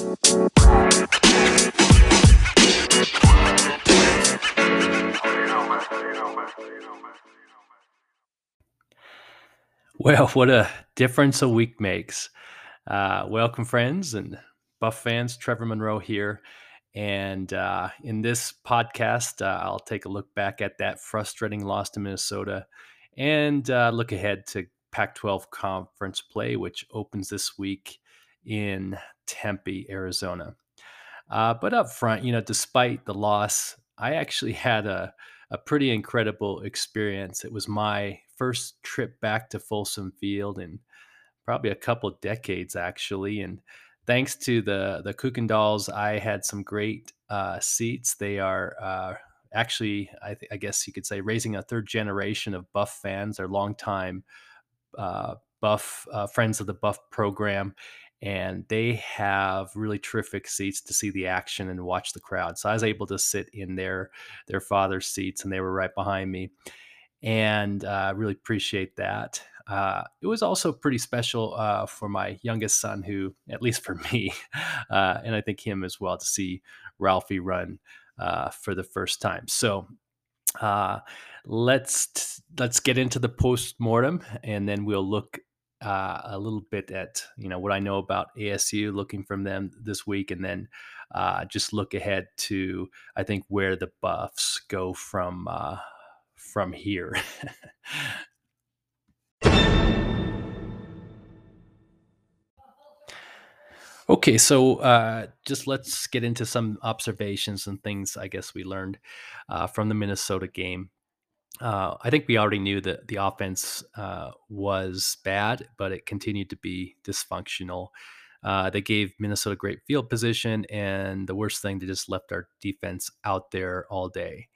Well, what a difference a week makes. Uh, welcome, friends and Buff fans. Trevor Monroe here. And uh, in this podcast, uh, I'll take a look back at that frustrating loss to Minnesota and uh, look ahead to Pac 12 conference play, which opens this week in Tempe, Arizona. Uh, but up front, you know, despite the loss, I actually had a, a pretty incredible experience. It was my first trip back to Folsom Field in probably a couple decades, actually. And thanks to the the Kuykendalls, I had some great uh, seats. They are uh, actually, I, th- I, guess you could say, raising a third generation of Buff fans. They're longtime uh, Buff uh, friends of the Buff program, and they have really terrific seats to see the action and watch the crowd. So I was able to sit in their their father's seats, and they were right behind me, and I uh, really appreciate that. Uh, it was also pretty special uh, for my youngest son, who, at least for me, uh, and I think him as well, to see Ralphie run uh, for the first time. So uh, let's let's get into the post mortem, and then we'll look uh, a little bit at you know what I know about ASU, looking from them this week, and then uh, just look ahead to I think where the Buffs go from uh, from here. Okay, so uh, just let's get into some observations and things I guess we learned uh, from the Minnesota game. Uh, I think we already knew that the offense uh, was bad, but it continued to be dysfunctional. Uh, they gave Minnesota great field position, and the worst thing, they just left our defense out there all day.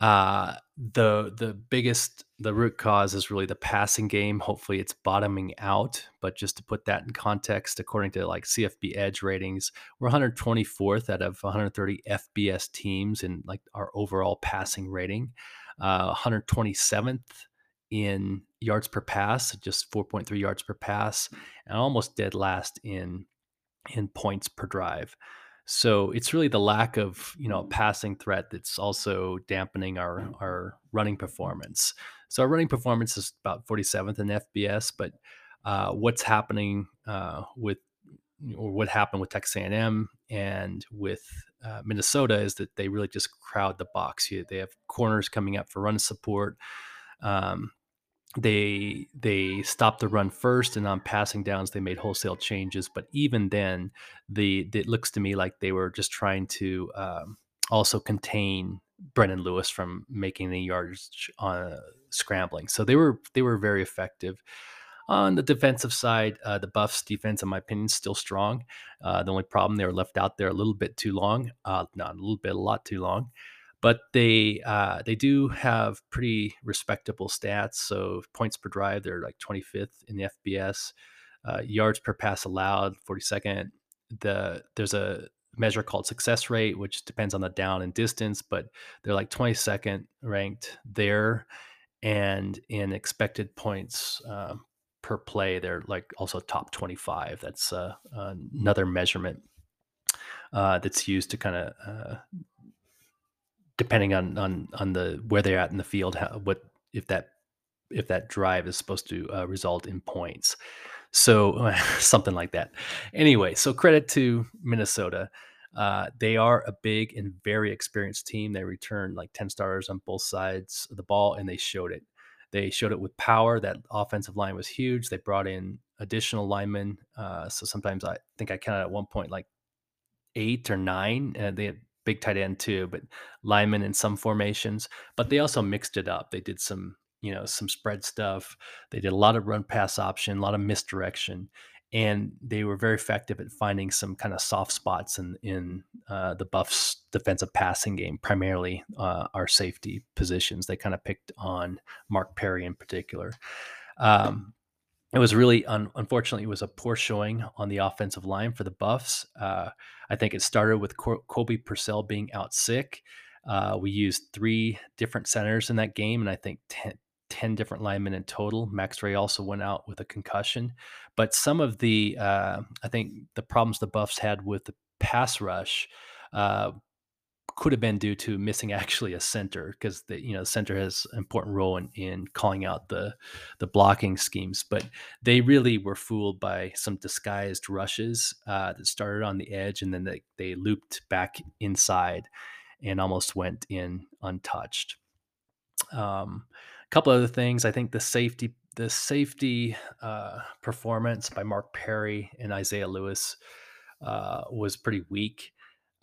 Uh, the the biggest the root cause is really the passing game. Hopefully, it's bottoming out. But just to put that in context, according to like CFB Edge ratings, we're 124th out of 130 FBS teams in like our overall passing rating. Uh, 127th in yards per pass, just 4.3 yards per pass, and almost dead last in in points per drive. So it's really the lack of you know passing threat that's also dampening our our running performance. So our running performance is about 47th in FBS, but uh, what's happening uh, with or what happened with Texas A&M and with uh, Minnesota is that they really just crowd the box. They have corners coming up for run support. Um, they they stopped the run first and on passing downs they made wholesale changes but even then the it looks to me like they were just trying to um, also contain Brendon Lewis from making any yards on uh, scrambling so they were they were very effective on the defensive side uh, the Buffs defense in my opinion is still strong uh, the only problem they were left out there a little bit too long uh, not a little bit a lot too long but they uh, they do have pretty respectable stats. So points per drive, they're like 25th in the FBS. Uh, yards per pass allowed, 42nd. The there's a measure called success rate, which depends on the down and distance, but they're like 22nd ranked there. And in expected points uh, per play, they're like also top 25. That's uh, another measurement uh, that's used to kind of uh, depending on on on the where they're at in the field, how, what if that if that drive is supposed to uh, result in points. So something like that. Anyway, so credit to Minnesota. Uh, they are a big and very experienced team. They returned like 10 stars on both sides of the ball, and they showed it. They showed it with power. That offensive line was huge. They brought in additional linemen. Uh, so sometimes I think I counted at one point like eight or nine. Uh, they had big tight end too, but linemen in some formations. But they also mixed it up. They did some, you know, some spread stuff. They did a lot of run pass option, a lot of misdirection, and they were very effective at finding some kind of soft spots in in uh, the Buffs' defensive passing game, primarily uh, our safety positions. They kind of picked on Mark Perry in particular. Um, it was really un- unfortunately it was a poor showing on the offensive line for the Buffs. Uh, I think it started with Col- Colby Pursell being out sick. Uh, we used three different centers in that game, and I think ten, 10 different linemen in total. Max Ray also went out with a concussion. But some of the, uh, I think, the problems the Buffs had with the pass rush uh, could have been due to missing actually a center because the you know center has an important role in, in calling out the the blocking schemes but they really were fooled by some disguised rushes uh, that started on the edge and then they, they looped back inside and almost went in untouched um, couple other things i think the safety the safety uh, performance by mark perry and isaiah lewis uh, was pretty weak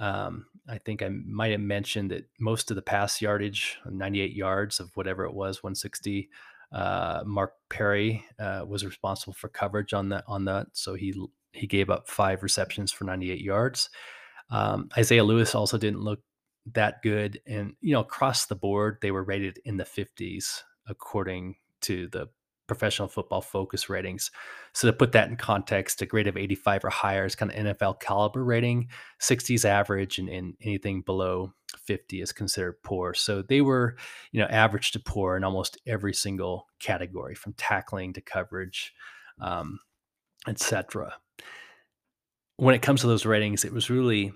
um, I think I might have mentioned that most of the pass yardage, 98 yards of whatever it was, 160. Uh, Mark Perry uh, was responsible for coverage on that. On that, so he he gave up five receptions for 98 yards. Um, Isaiah Lewis also didn't look that good, and you know across the board they were rated in the 50s according to the professional football focus ratings. So to put that in context, a grade of 85 or higher is kind of NFL caliber rating. 60s average and, and anything below 50 is considered poor. So they were, you know, average to poor in almost every single category, from tackling to coverage, um, etc. When it comes to those ratings, it was really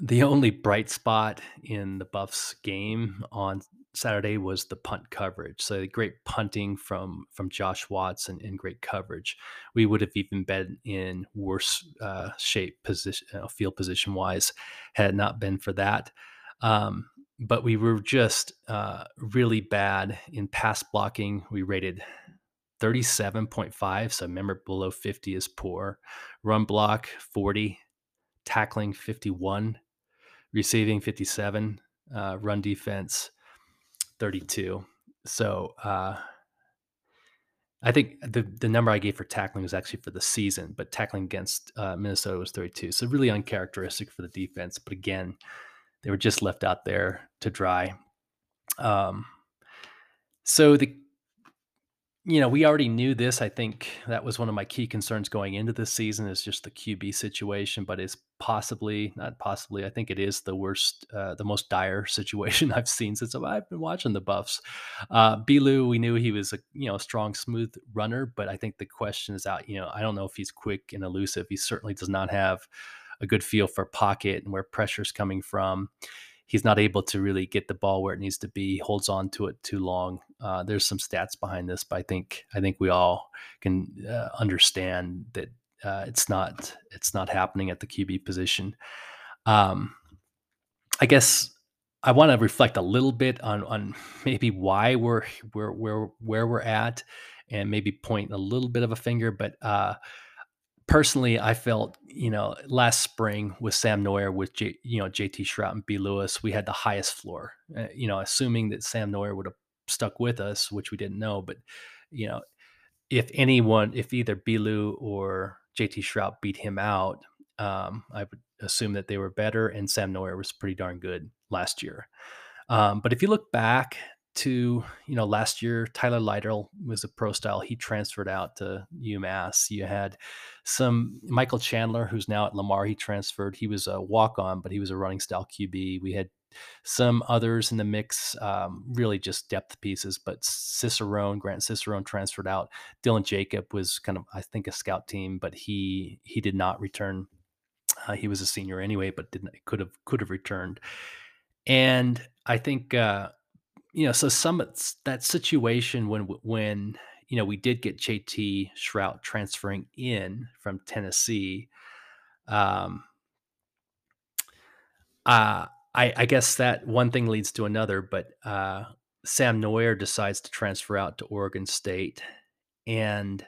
the only bright spot in the Buffs game on Saturday was the punt coverage. So great punting from from Josh Watts and, and great coverage. We would have even been in worse uh, shape position, uh, field position wise, had it not been for that. Um, but we were just uh, really bad in pass blocking. We rated 37.5. So remember, below 50 is poor. Run block 40, tackling 51, receiving 57, uh, run defense 32. So uh, I think the the number I gave for tackling was actually for the season, but tackling against uh, Minnesota was 32. So really uncharacteristic for the defense. But again, they were just left out there to dry. Um, so the you know, we already knew this. I think that was one of my key concerns going into this season is just the QB situation, but it's possibly not possibly. I think it is the worst, uh, the most dire situation I've seen since I've been watching the Buffs. Uh, Belu, we knew he was a you know strong, smooth runner, but I think the question is out. You know, I don't know if he's quick and elusive. He certainly does not have a good feel for pocket and where pressure's coming from he's not able to really get the ball where it needs to be. Holds on to it too long. Uh, there's some stats behind this, but I think I think we all can uh, understand that uh, it's not it's not happening at the QB position. Um, I guess I want to reflect a little bit on on maybe why we're where where where we're at, and maybe point a little bit of a finger, but uh, personally, I felt, you know, last spring with Sam Noyer, with J, you know JT Shrout and B Lewis, we had the highest floor. Uh, you know, assuming that Sam Noyer would have stuck with us, which we didn't know, but you know, if anyone, if either Lou or JT Shrout beat him out, um, I would assume that they were better, and Sam Noyer was pretty darn good last year. Um, but if you look back to you know last year tyler Lytle was a pro style. He transferred out to umass. You had some michael chandler who's now at lamar he transferred. He was a walk-on but he was a running style qb we had some others in the mix um, really just depth pieces but cicerone grant cicerone transferred out. Dylan jacob was kind of i think a scout team but he he did not return. Uh, he was a senior anyway but didn't could have could have returned. And i think uh, you know, so some that situation when when you know we did get JT Shrout transferring in from Tennessee, um, uh, I, I guess that one thing leads to another, but uh, Sam Noyer decides to transfer out to Oregon State, and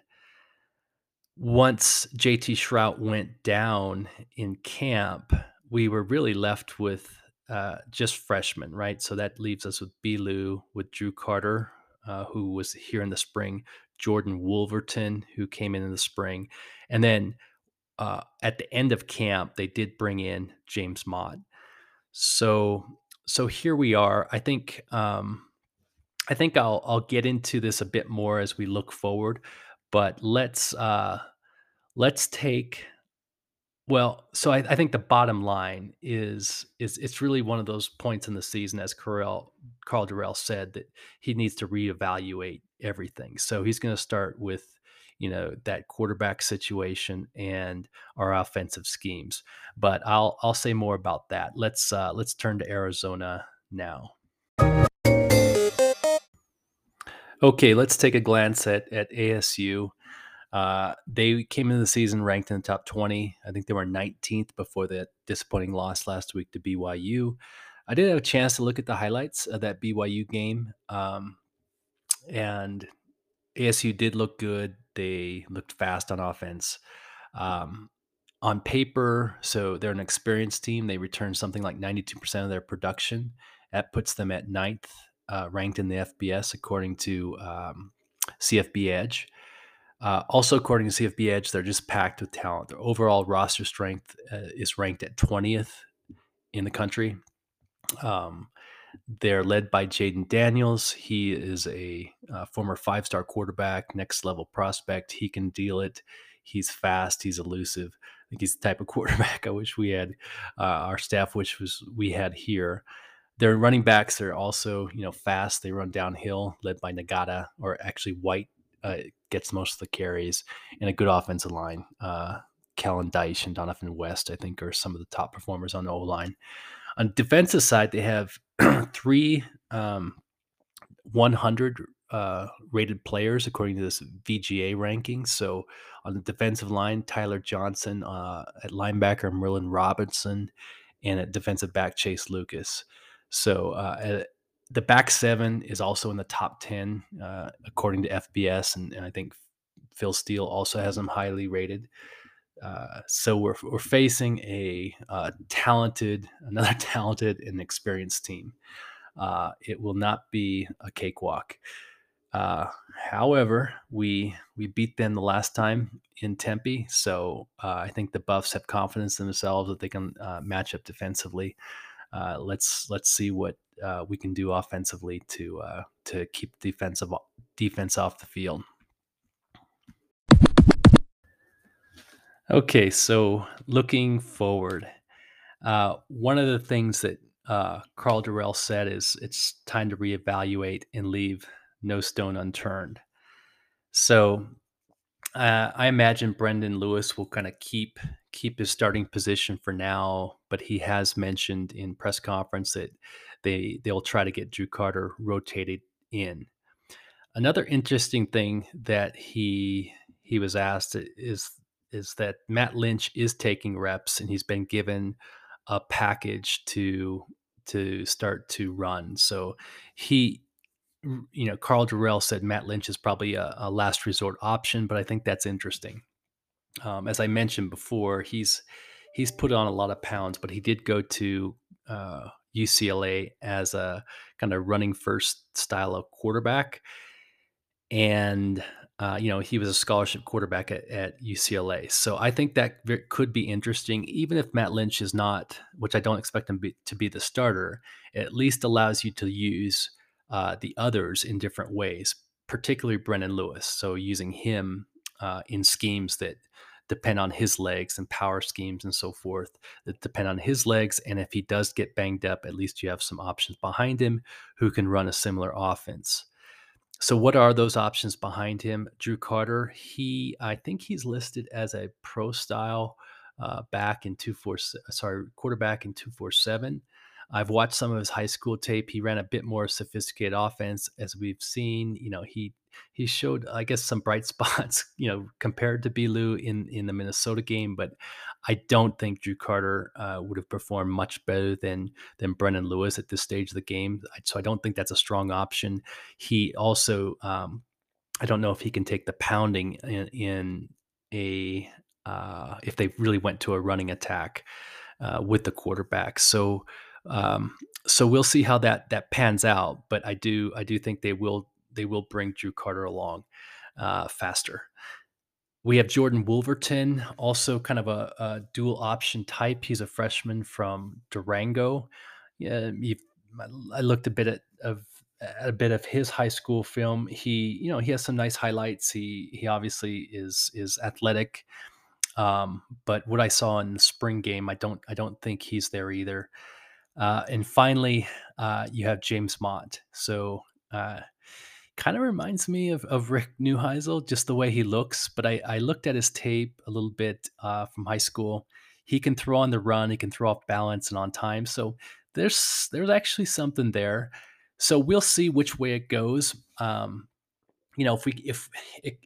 once JT Shrout went down in camp, we were really left with uh, just freshmen, right? So that leaves us with Belu, with Drew Carter, uh, who was here in the spring, Jordan Wolverton, who came in in the spring, and then uh, at the end of camp, they did bring in James Mott. So, so here we are. I think, um, I think I'll I'll get into this a bit more as we look forward, but let's uh, let's take Well, so I, I think the bottom line is is it's really one of those points in the season, as Carell, Karl Dorrell said, that he needs to reevaluate everything. So he's going to start with you know that quarterback situation and our offensive schemes. But I'll I'll say more about that. Let's uh, let's turn to Arizona now. Okay, let's take a glance at at ASU. Uh, they came into the season ranked in the top 20. I think they were 19th before the disappointing loss last week to BYU. I did have a chance to look at the highlights of that BYU game. Um, and ASU did look good. They looked fast on offense. Um, on paper, so they're an experienced team. They returned something like 92% of their production. That puts them at ninth, uh, ranked in the FBS, according to um, CFB Edge. Uh, also, according to CFB Edge, they're just packed with talent. Their overall roster strength uh, is ranked at 20th in the country. Um, they're led by Jayden Daniels. He is a uh, former five star quarterback, next level prospect. He can deal it. He's fast. He's elusive. I think he's the type of quarterback I wish we had. Uh, our staff wish was we had here. Their running backs are also, you know, fast. They run downhill, led by Nagata, or actually White uh, gets most of the carries, and a good offensive line. Uh, Kellen Diesch and Donovan West, I think, are some of the top performers on the O line. On defensive side, they have three um, 100 uh, rated players according to this VGA ranking. So on the defensive line, Tyler Johnson, uh, at linebacker, Merlin Robinson, and at defensive back, Chase Lucas. So uh, the back seven is also in the top 10, uh, according to FBS. And, and, I think Phil Steele also has them highly rated. Uh, so we're, we're facing a uh, talented, another talented and experienced team. Uh, it will not be a cakewalk. Uh, however, we we beat them the last time in Tempe, so uh, I think the Buffs have confidence in themselves that they can match up defensively. Let's let's see what uh, we can do offensively to uh, to keep defensive defense off the field. Okay, so looking forward, uh, one of the things that uh, Karl Dorrell said is it's time to reevaluate and leave no stone unturned. So uh, I imagine Brendon Lewis will kind of keep keep his starting position for now, but he has mentioned in press conference that they they'll try to get Drew Carter rotated in. Another interesting thing that he he was asked is is that Matt Lynch is taking reps and he's been given a package to to start to run. So he you know, Karl Dorrell said Matt Lynch is probably a, a last resort option, but I think that's interesting. Um, as I mentioned before, he's he's put on a lot of pounds, but he did go to uh, UCLA as a kind of running first style of quarterback. And, uh, you know, he was a scholarship quarterback at, at, UCLA. So I think that could be interesting, even if Matt Lynch is not, which I don't expect him be, to be the starter, at least allows you to use uh, the others in different ways, particularly Brendon Lewis. So using him uh, in schemes that depend on his legs and power schemes and so forth that depend on his legs. And if he does get banged up, at least you have some options behind him who can run a similar offense. So, what are those options behind him? Drew Carter, he, I think he's listed as a pro style uh, back in two four, sorry, quarterback in two four seven. I've watched some of his high school tape. He ran a bit more sophisticated offense, as we've seen. You know, he he showed, I guess, some bright spots. You know, compared to Belue in in the Minnesota game, but I don't think Drew Carter uh, would have performed much better than than Brendon Lewis at this stage of the game. So I don't think that's a strong option. He also, um, I don't know if he can take the pounding in, in a uh, if they really went to a running attack uh, with the quarterback. So um, so we'll see how that that pans out. But I do I do think they will they will bring Drew Carter along uh, faster. We have Jordan Wolverton, also kind of a, a, dual option type. He's a freshman from Durango. Yeah, I looked a bit at of a bit of his high school film. He, you know, he has some nice highlights. He he obviously is is athletic. Um, but what I saw in the spring game, I don't I don't think he's there either. Uh, and finally, uh, you have James Mott. So uh, kind of reminds me of, of Rick Neuheisel, just the way he looks. But I, I looked at his tape a little bit uh, from high school. He can throw on the run. He can throw off balance and on time. So there's there's actually something there. So we'll see which way it goes. Um, you know, if we if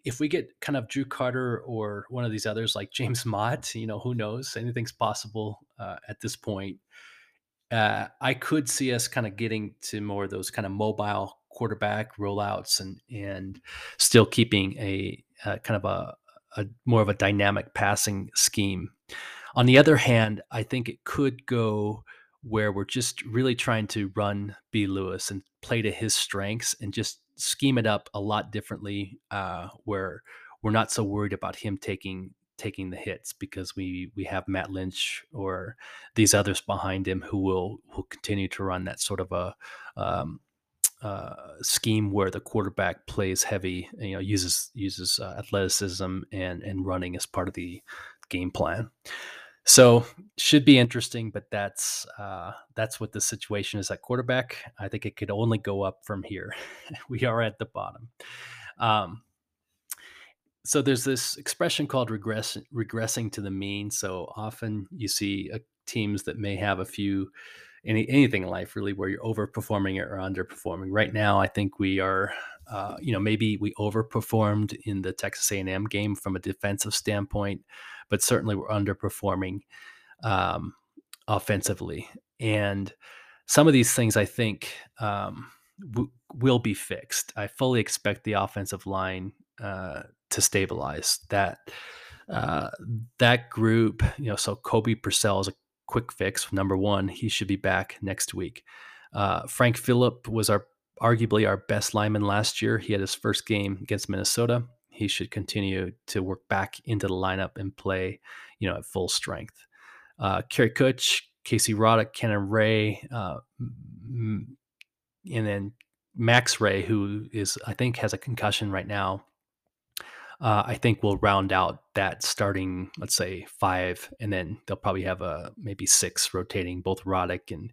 if we get kind of Drew Carter or one of these others like James Mott, you know, who knows? Anything's possible uh, at this point. Uh, I could see us kind of getting to more of those kind of mobile quarterback rollouts and and still keeping a, a kind of a, a more of a dynamic passing scheme. On the other hand, I think it could go where we're just really trying to run B. Lewis and play to his strengths and just scheme it up a lot differently, uh, where we're not so worried about him taking taking the hits because we we have Matt Lynch or these others behind him who will will continue to run that sort of a um, uh, scheme where the quarterback plays heavy, you know, uses uses uh, athleticism and and running as part of the game plan. So should be interesting, but that's uh, that's what the situation is at quarterback. I think it could only go up from here. we are at the bottom. Um, so there's this expression called regress, regressing to the mean. So often you see uh, teams that may have a few any anything in life really where you're overperforming or underperforming. Right now, I think we are, uh, you know, maybe we overperformed in the Texas A&M game from a defensive standpoint but certainly we're underperforming um, offensively. And some of these things I think um, w- will be fixed. I fully expect the offensive line uh, to stabilize. That uh, that group, you know, so Kobe Pursell is a quick fix. Number one, he should be back next week. Uh, Frank Fillip was our arguably our best lineman last year. He had his first game against Minnesota he should continue to work back into the lineup and play, you know, at full strength. Uh, Kary Kutsch, Casey Roddick, Kennan Ray, uh, and then Max Ray, who is I think has a concussion right now. Uh, I think we'll round out that starting, let's say five, and then they'll probably have a maybe six rotating both Roddick and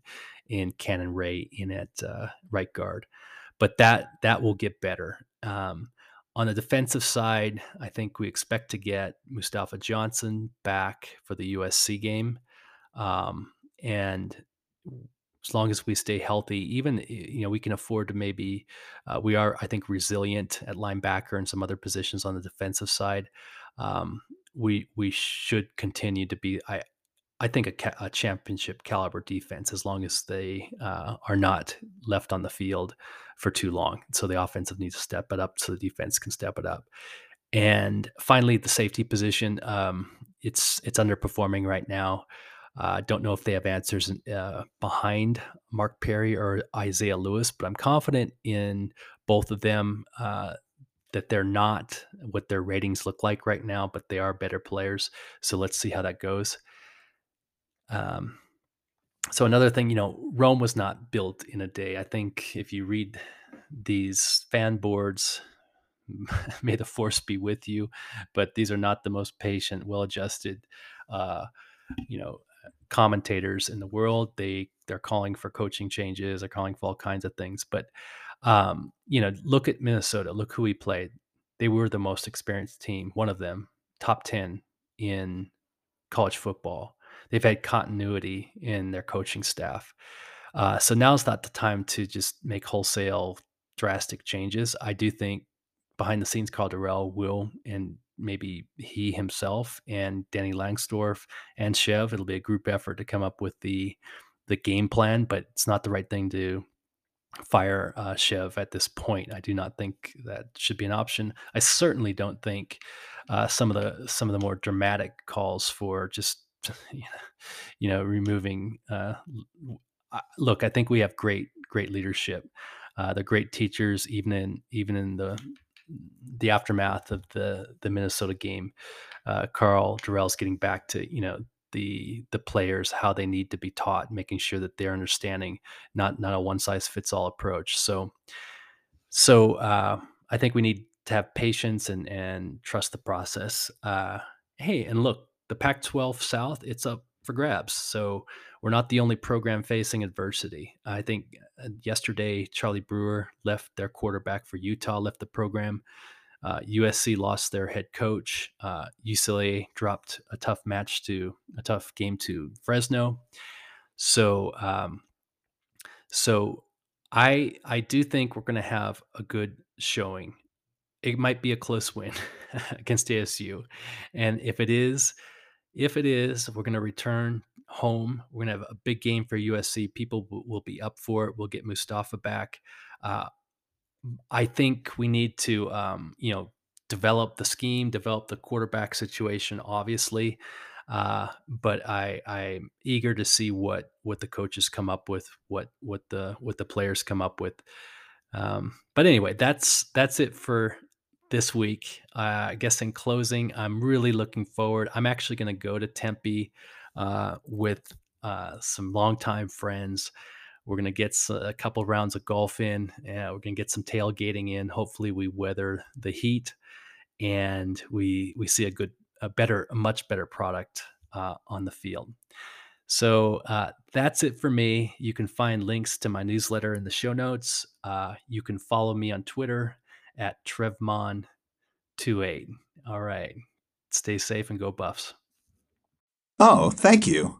and Kennan Ray in at uh, right guard. But that that will get better. Um, on the defensive side, I think we expect to get Mustafa Johnson back for the USC game. Um, and as long as we stay healthy, even you know we can afford to maybe uh, we are I think resilient at linebacker and some other positions on the defensive side. Um, we we should continue to be I I think a, ca- a championship caliber defense as long as they uh, are not left on the field for too long. So the offensive needs to step it up so the defense can step it up. And finally, the safety position, um, it's it's underperforming right now. I uh, don't know if they have answers uh, behind Mark Perry or Isaiah Lewis, but I'm confident in both of them uh, that they're not what their ratings look like right now, but they are better players. So let's see how that goes. Um, so another thing, you know, Rome was not built in a day. I think if you read these fan boards, may the force be with you, but these are not the most patient, well-adjusted, uh, you know, commentators in the world. They they're calling for coaching changes. They're calling for all kinds of things. But um, you know, look at Minnesota. Look who we played. They were the most experienced team. One of them, top ten in college football they've had continuity in their coaching staff. Uh, so now's not the time to just make wholesale drastic changes. I do think behind the scenes, Karl Dorrell will, and maybe he himself and Danny Langsdorf and Chev, it'll be a group effort to come up with the the game plan. But it's not the right thing to fire uh, Chev at this point. I do not think that should be an option. I certainly don't think uh, some of the some of the more dramatic calls for just you know, removing. Uh, look, I think we have great, great leadership. Uh, they're great teachers, even in even in the the aftermath of the the Minnesota game. Uh, Karl Dorrell's getting back to you know the the players how they need to be taught, making sure that they're understanding not not a one size fits all approach. So so uh, I think we need to have patience and and trust the process. Uh, Hey, and look, the Pac-12 South, it's up for grabs. So we're not the only program facing adversity. I think uh, yesterday Charlie Brewer left their quarterback for Utah, left the program. Uh, USC lost their head coach. Uh, UCLA dropped a tough match to a tough game to Fresno. So, um, so I I do think we're going to have a good showing. It might be a close win against ASU, and if it is, if it is, we're going to return home. We're going to have a big game for USC. People will, will be up for it. We'll get Mustafa back. Uh, I think we need to, um, you know, develop the scheme, develop the quarterback situation, obviously. Uh, but I I'm eager to see what what the coaches come up with, what what the what the players come up with. Um, but anyway, that's that's it for this week. Uh, I guess in closing, I'm really looking forward. I'm actually going to go to Tempe uh, with uh, some longtime friends. We're going to get a couple rounds of golf in, we're going to get some tailgating in. Hopefully, we weather the heat and we we see a good, a better, a much better product uh, on the field. So uh, that's it for me. You can find links to my newsletter in the show notes. Uh, you can follow me on Twitter at Trevmon28. All right. Stay safe and go Buffs. Oh, thank you.